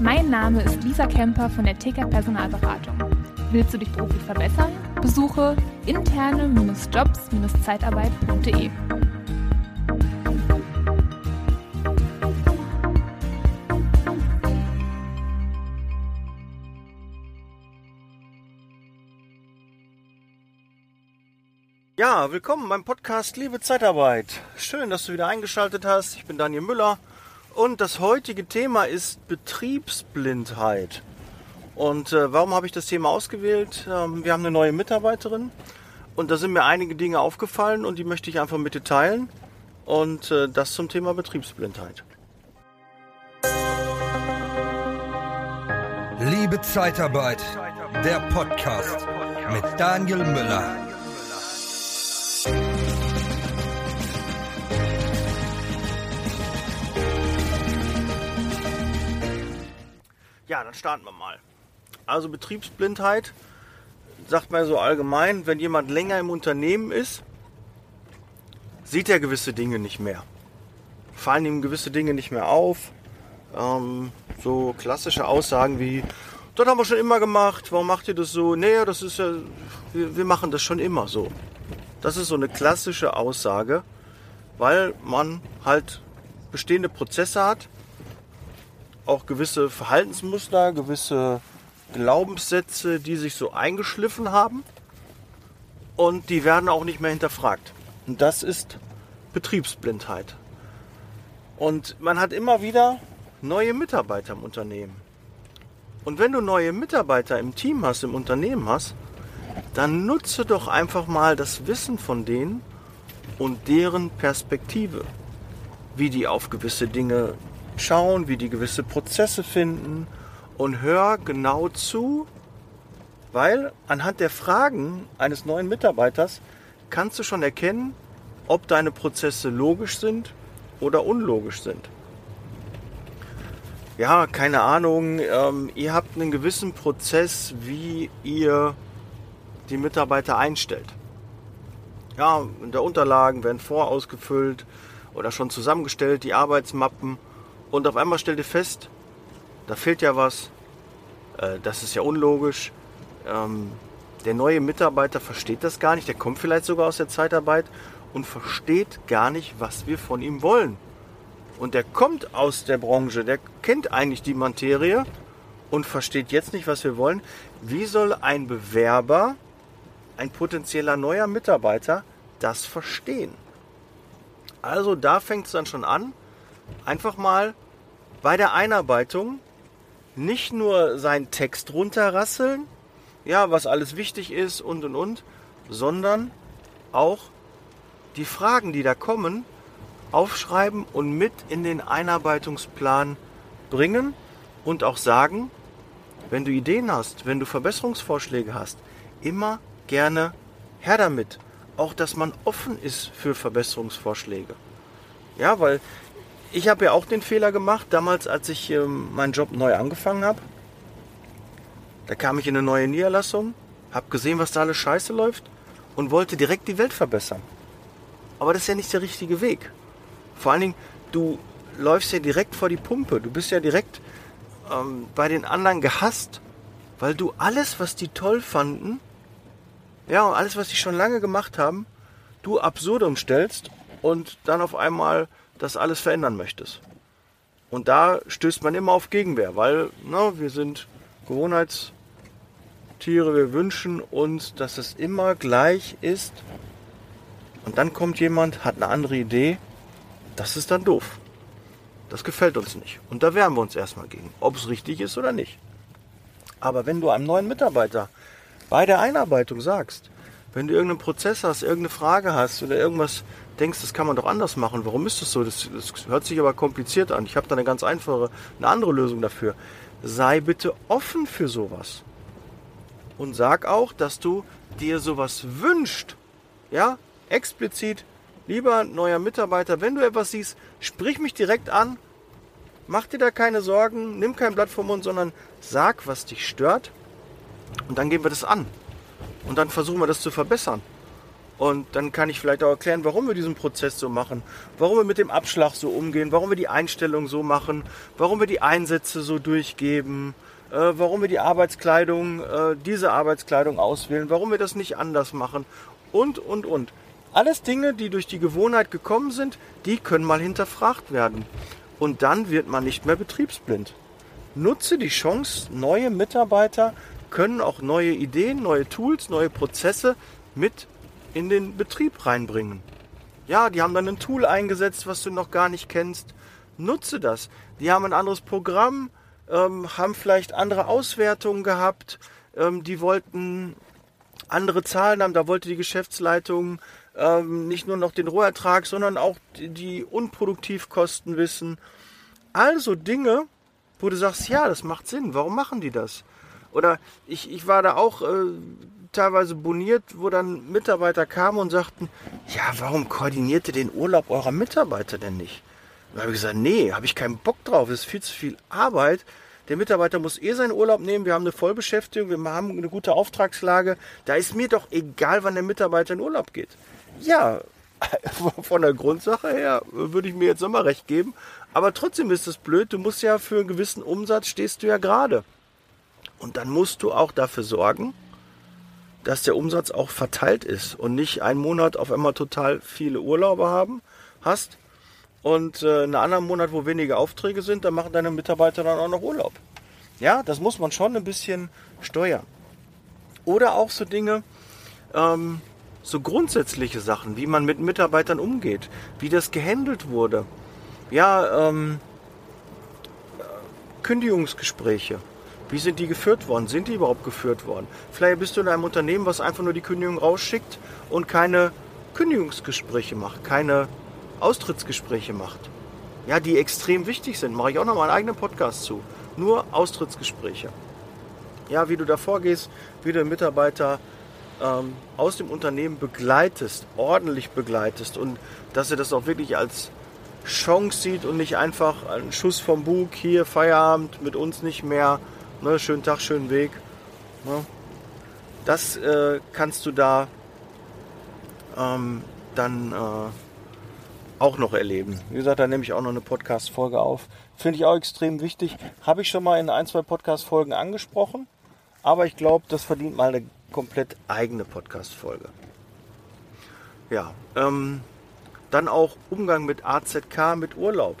Mein Name ist Lisa Kemper von der TK Personalberatung. Willst du dich beruflich verbessern? Besuche interne-jobs-zeitarbeit.de. Ja, willkommen beim Podcast Liebe Zeitarbeit. Schön, dass du wieder eingeschaltet hast. Ich bin Daniel Müller und das heutige Thema ist Betriebsblindheit. Und äh, warum habe ich das Thema ausgewählt? Ähm, wir haben eine neue Mitarbeiterin und da sind mir einige Dinge aufgefallen und die möchte ich einfach mit dir teilen. Und äh, das zum Thema Betriebsblindheit. Liebe Zeitarbeit, der Podcast mit Daniel Müller. Ja, dann starten wir mal. Also Betriebsblindheit sagt man so allgemein, wenn jemand länger im Unternehmen ist, sieht er gewisse Dinge nicht mehr. Fallen ihm gewisse Dinge nicht mehr auf. Ähm, so klassische Aussagen wie, das haben wir schon immer gemacht, warum macht ihr das so? Nee, das ist ja, wir, wir machen das schon immer so. Das ist so eine klassische Aussage, weil man halt bestehende Prozesse hat, auch gewisse Verhaltensmuster, gewisse Glaubenssätze, die sich so eingeschliffen haben und die werden auch nicht mehr hinterfragt. Und das ist Betriebsblindheit. Und man hat immer wieder neue Mitarbeiter im Unternehmen. Und wenn du neue Mitarbeiter im Team hast, im Unternehmen hast, dann nutze doch einfach mal das Wissen von denen und deren Perspektive, wie die auf gewisse Dinge schauen, wie die gewisse Prozesse finden und hör genau zu, weil anhand der Fragen eines neuen Mitarbeiters kannst du schon erkennen, ob deine Prozesse logisch sind oder unlogisch sind. Ja, keine Ahnung, ähm, ihr habt einen gewissen Prozess, wie ihr die Mitarbeiter einstellt. Ja, in der Unterlagen werden vorausgefüllt oder schon zusammengestellt, die Arbeitsmappen und auf einmal stellt ihr fest, da fehlt ja was, äh, das ist ja unlogisch. Ähm, der neue Mitarbeiter versteht das gar nicht, der kommt vielleicht sogar aus der Zeitarbeit und versteht gar nicht, was wir von ihm wollen. Und der kommt aus der Branche, der kennt eigentlich die Materie und versteht jetzt nicht, was wir wollen. Wie soll ein Bewerber, ein potenzieller neuer Mitarbeiter das verstehen? Also da fängt es dann schon an, einfach mal bei der Einarbeitung nicht nur seinen Text runterrasseln, ja, was alles wichtig ist und und und, sondern auch die Fragen, die da kommen, aufschreiben und mit in den Einarbeitungsplan bringen und auch sagen, wenn du Ideen hast, wenn du Verbesserungsvorschläge hast, immer gerne her damit. Auch, dass man offen ist für Verbesserungsvorschläge. Ja, weil ich habe ja auch den Fehler gemacht, damals, als ich ähm, meinen Job neu angefangen habe. Da kam ich in eine neue Niederlassung, habe gesehen, was da alles scheiße läuft und wollte direkt die Welt verbessern. Aber das ist ja nicht der richtige Weg. Vor allen Dingen, du läufst ja direkt vor die Pumpe. Du bist ja direkt ähm, bei den anderen gehasst, weil du alles, was die toll fanden, ja, und alles, was die schon lange gemacht haben, du absurdum stellst und dann auf einmal das alles verändern möchtest. Und da stößt man immer auf Gegenwehr, weil na, wir sind Gewohnheitstiere, wir wünschen uns, dass es immer gleich ist. Und dann kommt jemand, hat eine andere Idee. Das ist dann doof. Das gefällt uns nicht. Und da wehren wir uns erstmal gegen, ob es richtig ist oder nicht. Aber wenn du einem neuen Mitarbeiter bei der Einarbeitung sagst, wenn du irgendeinen Prozess hast, irgendeine Frage hast oder irgendwas denkst, das kann man doch anders machen. Warum ist das so? Das, das hört sich aber kompliziert an. Ich habe da eine ganz einfache, eine andere Lösung dafür. Sei bitte offen für sowas. Und sag auch, dass du dir sowas wünscht. Ja, explizit, lieber neuer Mitarbeiter, wenn du etwas siehst, sprich mich direkt an. Mach dir da keine Sorgen, nimm kein Blatt vom Mund, sondern sag, was dich stört. Und dann gehen wir das an. Und dann versuchen wir das zu verbessern. Und dann kann ich vielleicht auch erklären, warum wir diesen Prozess so machen, warum wir mit dem Abschlag so umgehen, warum wir die Einstellung so machen, warum wir die Einsätze so durchgeben, äh, warum wir die Arbeitskleidung, äh, diese Arbeitskleidung auswählen, warum wir das nicht anders machen und, und, und. Alles Dinge, die durch die Gewohnheit gekommen sind, die können mal hinterfragt werden. Und dann wird man nicht mehr betriebsblind. Nutze die Chance, neue Mitarbeiter können auch neue Ideen, neue Tools, neue Prozesse mit in den Betrieb reinbringen. Ja, die haben dann ein Tool eingesetzt, was du noch gar nicht kennst. Nutze das. Die haben ein anderes Programm, ähm, haben vielleicht andere Auswertungen gehabt. Ähm, die wollten andere Zahlen haben. Da wollte die Geschäftsleitung ähm, nicht nur noch den Rohertrag, sondern auch die, die Unproduktivkosten wissen. Also Dinge, wo du sagst, ja, das macht Sinn. Warum machen die das? Oder ich, ich war da auch äh, teilweise boniert, wo dann Mitarbeiter kamen und sagten, ja, warum koordiniert ihr den Urlaub eurer Mitarbeiter denn nicht? Da habe ich gesagt, nee, habe ich keinen Bock drauf, das ist viel zu viel Arbeit. Der Mitarbeiter muss eh seinen Urlaub nehmen, wir haben eine Vollbeschäftigung, wir haben eine gute Auftragslage. Da ist mir doch egal, wann der Mitarbeiter in Urlaub geht. Ja, von der Grundsache her würde ich mir jetzt nochmal recht geben. Aber trotzdem ist es blöd, du musst ja für einen gewissen Umsatz stehst du ja gerade. Und dann musst du auch dafür sorgen, dass der Umsatz auch verteilt ist und nicht einen Monat auf einmal total viele Urlaube haben hast und äh, einen anderen Monat, wo weniger Aufträge sind, dann machen deine Mitarbeiter dann auch noch Urlaub. Ja, das muss man schon ein bisschen steuern. Oder auch so Dinge, ähm, so grundsätzliche Sachen, wie man mit Mitarbeitern umgeht, wie das gehandelt wurde. Ja, ähm, Kündigungsgespräche. Wie sind die geführt worden? Sind die überhaupt geführt worden? Vielleicht bist du in einem Unternehmen, was einfach nur die Kündigung rausschickt und keine Kündigungsgespräche macht, keine Austrittsgespräche macht. Ja, die extrem wichtig sind. Mache ich auch noch mal einen eigenen Podcast zu. Nur Austrittsgespräche. Ja, wie du da vorgehst, wie du den Mitarbeiter ähm, aus dem Unternehmen begleitest, ordentlich begleitest und dass er das auch wirklich als Chance sieht und nicht einfach einen Schuss vom Bug, hier Feierabend, mit uns nicht mehr, Ne, schönen Tag, schönen Weg. Ne? Das äh, kannst du da ähm, dann äh, auch noch erleben. Wie gesagt, da nehme ich auch noch eine Podcast-Folge auf. Finde ich auch extrem wichtig. Habe ich schon mal in ein, zwei Podcast-Folgen angesprochen. Aber ich glaube, das verdient mal eine komplett eigene Podcast-Folge. Ja, ähm, dann auch Umgang mit AZK, mit Urlaub.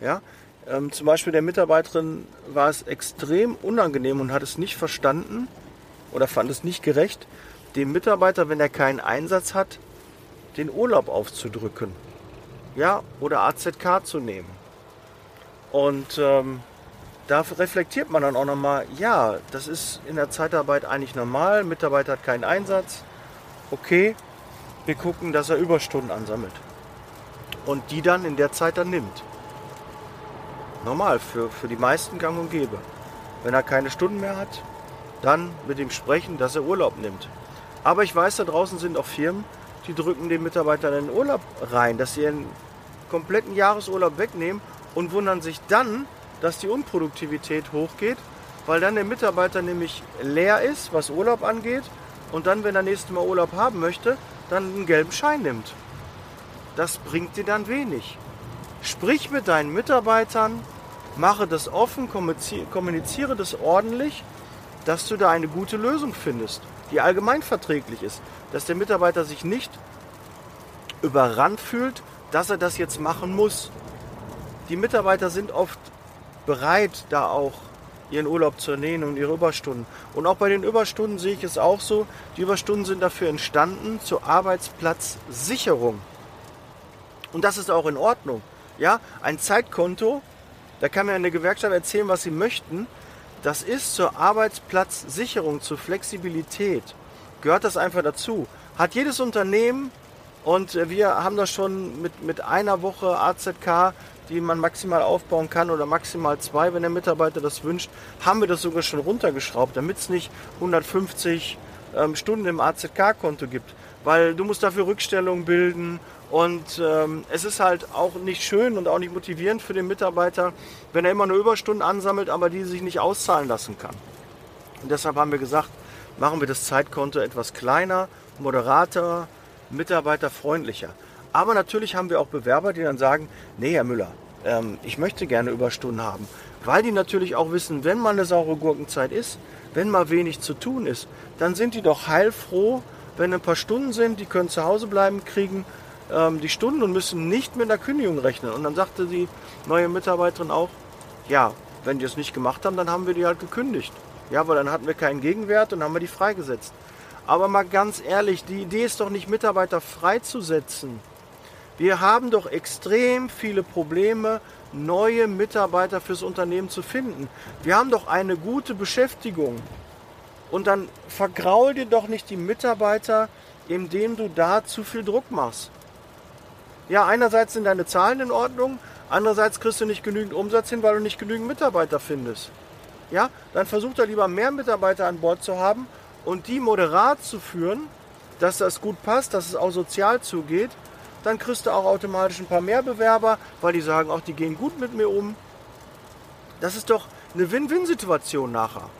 Ja, ähm, zum Beispiel der Mitarbeiterin war es extrem unangenehm und hat es nicht verstanden oder fand es nicht gerecht, dem Mitarbeiter, wenn er keinen Einsatz hat, den Urlaub aufzudrücken. Ja, oder AZK zu nehmen. Und ähm, da reflektiert man dann auch nochmal, ja, das ist in der Zeitarbeit eigentlich normal, Mitarbeiter hat keinen Einsatz. Okay, wir gucken, dass er Überstunden ansammelt. Und die dann in der Zeit dann nimmt normal, für, für die meisten gang und gäbe. Wenn er keine Stunden mehr hat, dann mit ihm sprechen, dass er Urlaub nimmt. Aber ich weiß, da draußen sind auch Firmen, die drücken den Mitarbeitern einen Urlaub rein, dass sie ihren kompletten Jahresurlaub wegnehmen und wundern sich dann, dass die Unproduktivität hochgeht, weil dann der Mitarbeiter nämlich leer ist, was Urlaub angeht, und dann, wenn er nächstes Mal Urlaub haben möchte, dann einen gelben Schein nimmt. Das bringt dir dann wenig. Sprich mit deinen Mitarbeitern, mache das offen, kommuniziere das ordentlich, dass du da eine gute Lösung findest, die allgemein verträglich ist, dass der Mitarbeiter sich nicht überrannt fühlt, dass er das jetzt machen muss. Die Mitarbeiter sind oft bereit, da auch ihren Urlaub zu nehmen und ihre Überstunden. Und auch bei den Überstunden sehe ich es auch so, die Überstunden sind dafür entstanden zur Arbeitsplatzsicherung. Und das ist auch in Ordnung. Ja, ein Zeitkonto da kann mir eine Gewerkschaft erzählen, was sie möchten. Das ist zur Arbeitsplatzsicherung, zur Flexibilität. Gehört das einfach dazu. Hat jedes Unternehmen und wir haben das schon mit, mit einer Woche AZK, die man maximal aufbauen kann oder maximal zwei, wenn der Mitarbeiter das wünscht, haben wir das sogar schon runtergeschraubt, damit es nicht 150 ähm, Stunden im AZK-Konto gibt. Weil du musst dafür Rückstellungen bilden und ähm, es ist halt auch nicht schön und auch nicht motivierend für den Mitarbeiter, wenn er immer nur Überstunden ansammelt, aber die sich nicht auszahlen lassen kann. Und deshalb haben wir gesagt, machen wir das Zeitkonto etwas kleiner, moderater, mitarbeiterfreundlicher. Aber natürlich haben wir auch Bewerber, die dann sagen, nee, Herr Müller, ähm, ich möchte gerne Überstunden haben. Weil die natürlich auch wissen, wenn mal eine saure Gurkenzeit ist, wenn mal wenig zu tun ist, dann sind die doch heilfroh, wenn ein paar Stunden sind, die können zu Hause bleiben, kriegen ähm, die Stunden und müssen nicht mit einer Kündigung rechnen. Und dann sagte die neue Mitarbeiterin auch, ja, wenn die es nicht gemacht haben, dann haben wir die halt gekündigt. Ja, weil dann hatten wir keinen Gegenwert und haben wir die freigesetzt. Aber mal ganz ehrlich, die Idee ist doch nicht, Mitarbeiter freizusetzen. Wir haben doch extrem viele Probleme, neue Mitarbeiter fürs Unternehmen zu finden. Wir haben doch eine gute Beschäftigung. Und dann vergraul dir doch nicht die Mitarbeiter, indem du da zu viel Druck machst. Ja, einerseits sind deine Zahlen in Ordnung, andererseits kriegst du nicht genügend Umsatz hin, weil du nicht genügend Mitarbeiter findest. Ja, dann versuch da lieber mehr Mitarbeiter an Bord zu haben und die moderat zu führen, dass das gut passt, dass es auch sozial zugeht. Dann kriegst du auch automatisch ein paar mehr Bewerber, weil die sagen, auch die gehen gut mit mir um. Das ist doch eine Win-Win-Situation nachher.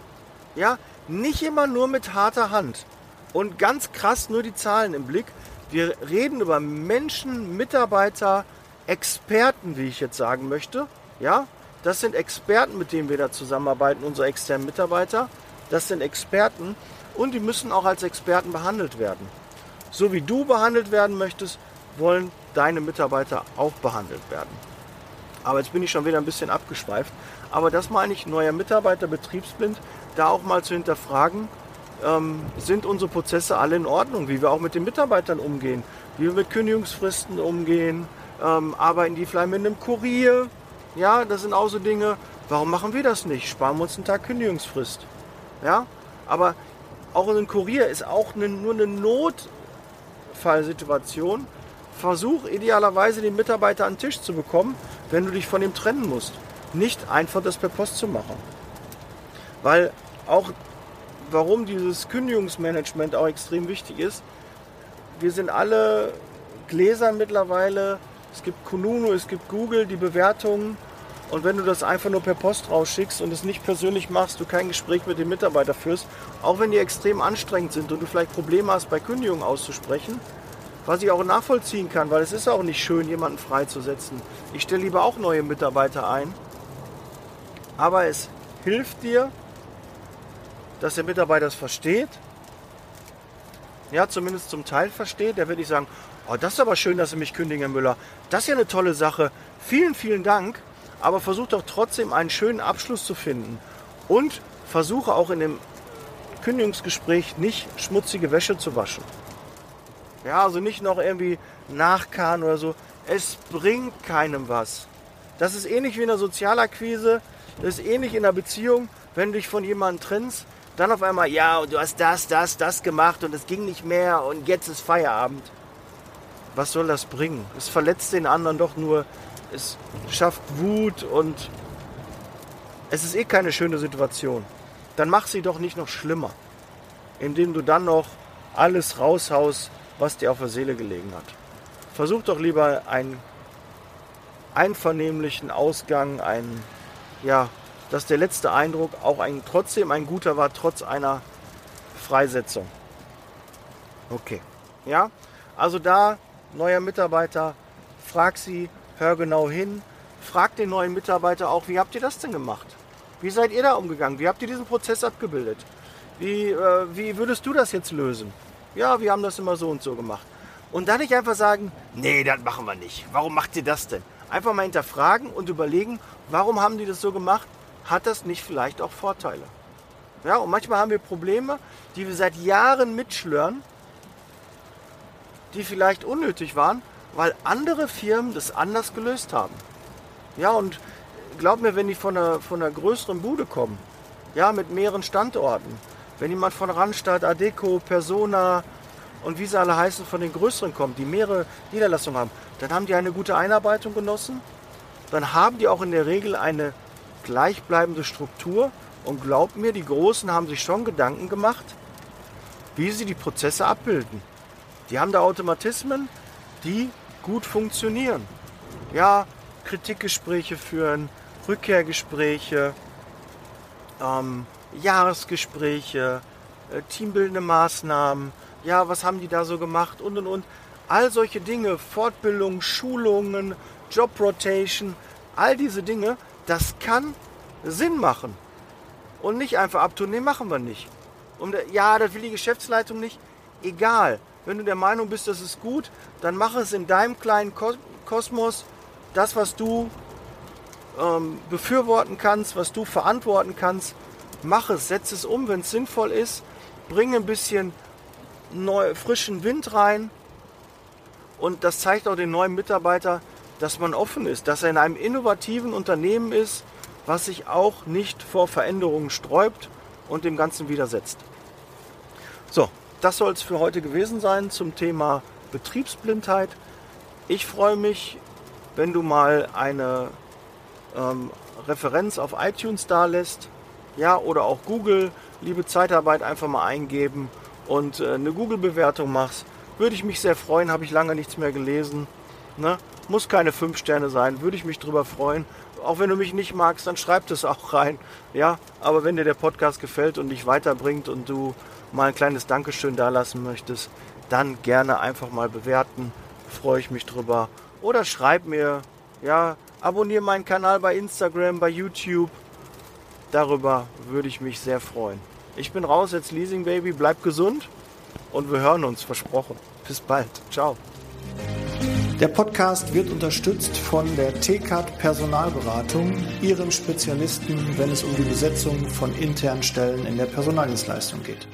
Ja, nicht immer nur mit harter Hand und ganz krass nur die Zahlen im Blick. Wir reden über Menschen, Mitarbeiter, Experten, wie ich jetzt sagen möchte. Ja, das sind Experten, mit denen wir da zusammenarbeiten, unsere externen Mitarbeiter. Das sind Experten und die müssen auch als Experten behandelt werden. So wie du behandelt werden möchtest, wollen deine Mitarbeiter auch behandelt werden. Aber jetzt bin ich schon wieder ein bisschen abgeschweift. Aber das meine ich, neuer Mitarbeiter, betriebsblind, da auch mal zu hinterfragen, ähm, sind unsere Prozesse alle in Ordnung, wie wir auch mit den Mitarbeitern umgehen, wie wir mit Kündigungsfristen umgehen, ähm, arbeiten die vielleicht mit einem Kurier. Ja, das sind auch so Dinge, warum machen wir das nicht? Sparen wir uns einen Tag Kündigungsfrist. Ja, aber auch ein Kurier ist auch eine, nur eine Notfallsituation. Versuch idealerweise den Mitarbeiter an den Tisch zu bekommen, wenn du dich von ihm trennen musst. Nicht einfach das per Post zu machen. Weil auch warum dieses Kündigungsmanagement auch extrem wichtig ist. Wir sind alle Gläsern mittlerweile. Es gibt Kununu, es gibt Google, die Bewertungen. Und wenn du das einfach nur per Post rausschickst und es nicht persönlich machst, du kein Gespräch mit dem Mitarbeiter führst, auch wenn die extrem anstrengend sind und du vielleicht Probleme hast, bei Kündigungen auszusprechen, was ich auch nachvollziehen kann, weil es ist auch nicht schön, jemanden freizusetzen. Ich stelle lieber auch neue Mitarbeiter ein. Aber es hilft dir, dass der Mitarbeiter es versteht. Ja, zumindest zum Teil versteht. Der wird nicht sagen, oh, das ist aber schön, dass Sie mich kündigen, Herr Müller. Das ist ja eine tolle Sache. Vielen, vielen Dank. Aber versuch doch trotzdem einen schönen Abschluss zu finden. Und versuche auch in dem Kündigungsgespräch nicht schmutzige Wäsche zu waschen. Ja, also nicht noch irgendwie nachkarren oder so. Es bringt keinem was. Das ist ähnlich wie in der Sozialakquise. Das ist ähnlich in der Beziehung, wenn du dich von jemandem trennst dann auf einmal, ja, und du hast das, das, das gemacht und es ging nicht mehr und jetzt ist Feierabend. Was soll das bringen? Es verletzt den anderen doch nur, es schafft Wut und es ist eh keine schöne Situation. Dann mach sie doch nicht noch schlimmer, indem du dann noch alles raushaust, was dir auf der Seele gelegen hat. Versuch doch lieber einen einvernehmlichen Ausgang, einen ja, dass der letzte Eindruck auch ein, trotzdem ein guter war, trotz einer Freisetzung. Okay. Ja, also da, neuer Mitarbeiter, frag sie, hör genau hin, frag den neuen Mitarbeiter auch, wie habt ihr das denn gemacht? Wie seid ihr da umgegangen? Wie habt ihr diesen Prozess abgebildet? Wie, äh, wie würdest du das jetzt lösen? Ja, wir haben das immer so und so gemacht. Und dann nicht einfach sagen, nee, das machen wir nicht. Warum macht ihr das denn? Einfach mal hinterfragen und überlegen, warum haben die das so gemacht? hat das nicht vielleicht auch Vorteile? Ja, und manchmal haben wir Probleme, die wir seit Jahren mitschlören, die vielleicht unnötig waren, weil andere Firmen das anders gelöst haben. Ja, und glaub mir, wenn die von einer, von einer größeren Bude kommen, ja, mit mehreren Standorten, wenn jemand von Randstadt, Adeco, Persona und wie sie alle heißen, von den größeren kommt, die mehrere Niederlassungen haben, dann haben die eine gute Einarbeitung genossen, dann haben die auch in der Regel eine gleichbleibende Struktur. Und glaubt mir, die Großen haben sich schon Gedanken gemacht, wie sie die Prozesse abbilden. Die haben da Automatismen, die gut funktionieren. Ja, Kritikgespräche führen, Rückkehrgespräche, ähm, Jahresgespräche, äh, teambildende Maßnahmen. Ja, was haben die da so gemacht und und und. All solche Dinge, Fortbildung, Schulungen, Job Rotation, all diese Dinge, das kann Sinn machen. Und nicht einfach abtun, nee, machen wir nicht. Und ja, das will die Geschäftsleitung nicht. Egal. Wenn du der Meinung bist, das ist gut, dann mach es in deinem kleinen Kosmos. Das, was du ähm, befürworten kannst, was du verantworten kannst, mach es, setz es um, wenn es sinnvoll ist. Bring ein bisschen neu, frischen Wind rein. Und das zeigt auch den neuen Mitarbeiter, dass man offen ist, dass er in einem innovativen Unternehmen ist, was sich auch nicht vor Veränderungen sträubt und dem Ganzen widersetzt. So, das soll es für heute gewesen sein zum Thema Betriebsblindheit. Ich freue mich, wenn du mal eine ähm, Referenz auf iTunes da lässt, ja, oder auch Google, liebe Zeitarbeit einfach mal eingeben und äh, eine Google-Bewertung machst. Würde ich mich sehr freuen, habe ich lange nichts mehr gelesen. Ne? Muss keine 5 Sterne sein, würde ich mich drüber freuen. Auch wenn du mich nicht magst, dann schreib das auch rein. Ja, aber wenn dir der Podcast gefällt und dich weiterbringt und du mal ein kleines Dankeschön da lassen möchtest, dann gerne einfach mal bewerten. Freue ich mich drüber. Oder schreib mir, ja, abonniere meinen Kanal bei Instagram, bei YouTube. Darüber würde ich mich sehr freuen. Ich bin raus jetzt Leasing Baby, bleib gesund und wir hören uns, versprochen. Bis bald. Ciao. Der Podcast wird unterstützt von der TCAT Personalberatung, ihren Spezialisten, wenn es um die Besetzung von internen Stellen in der Personaldienstleistung geht.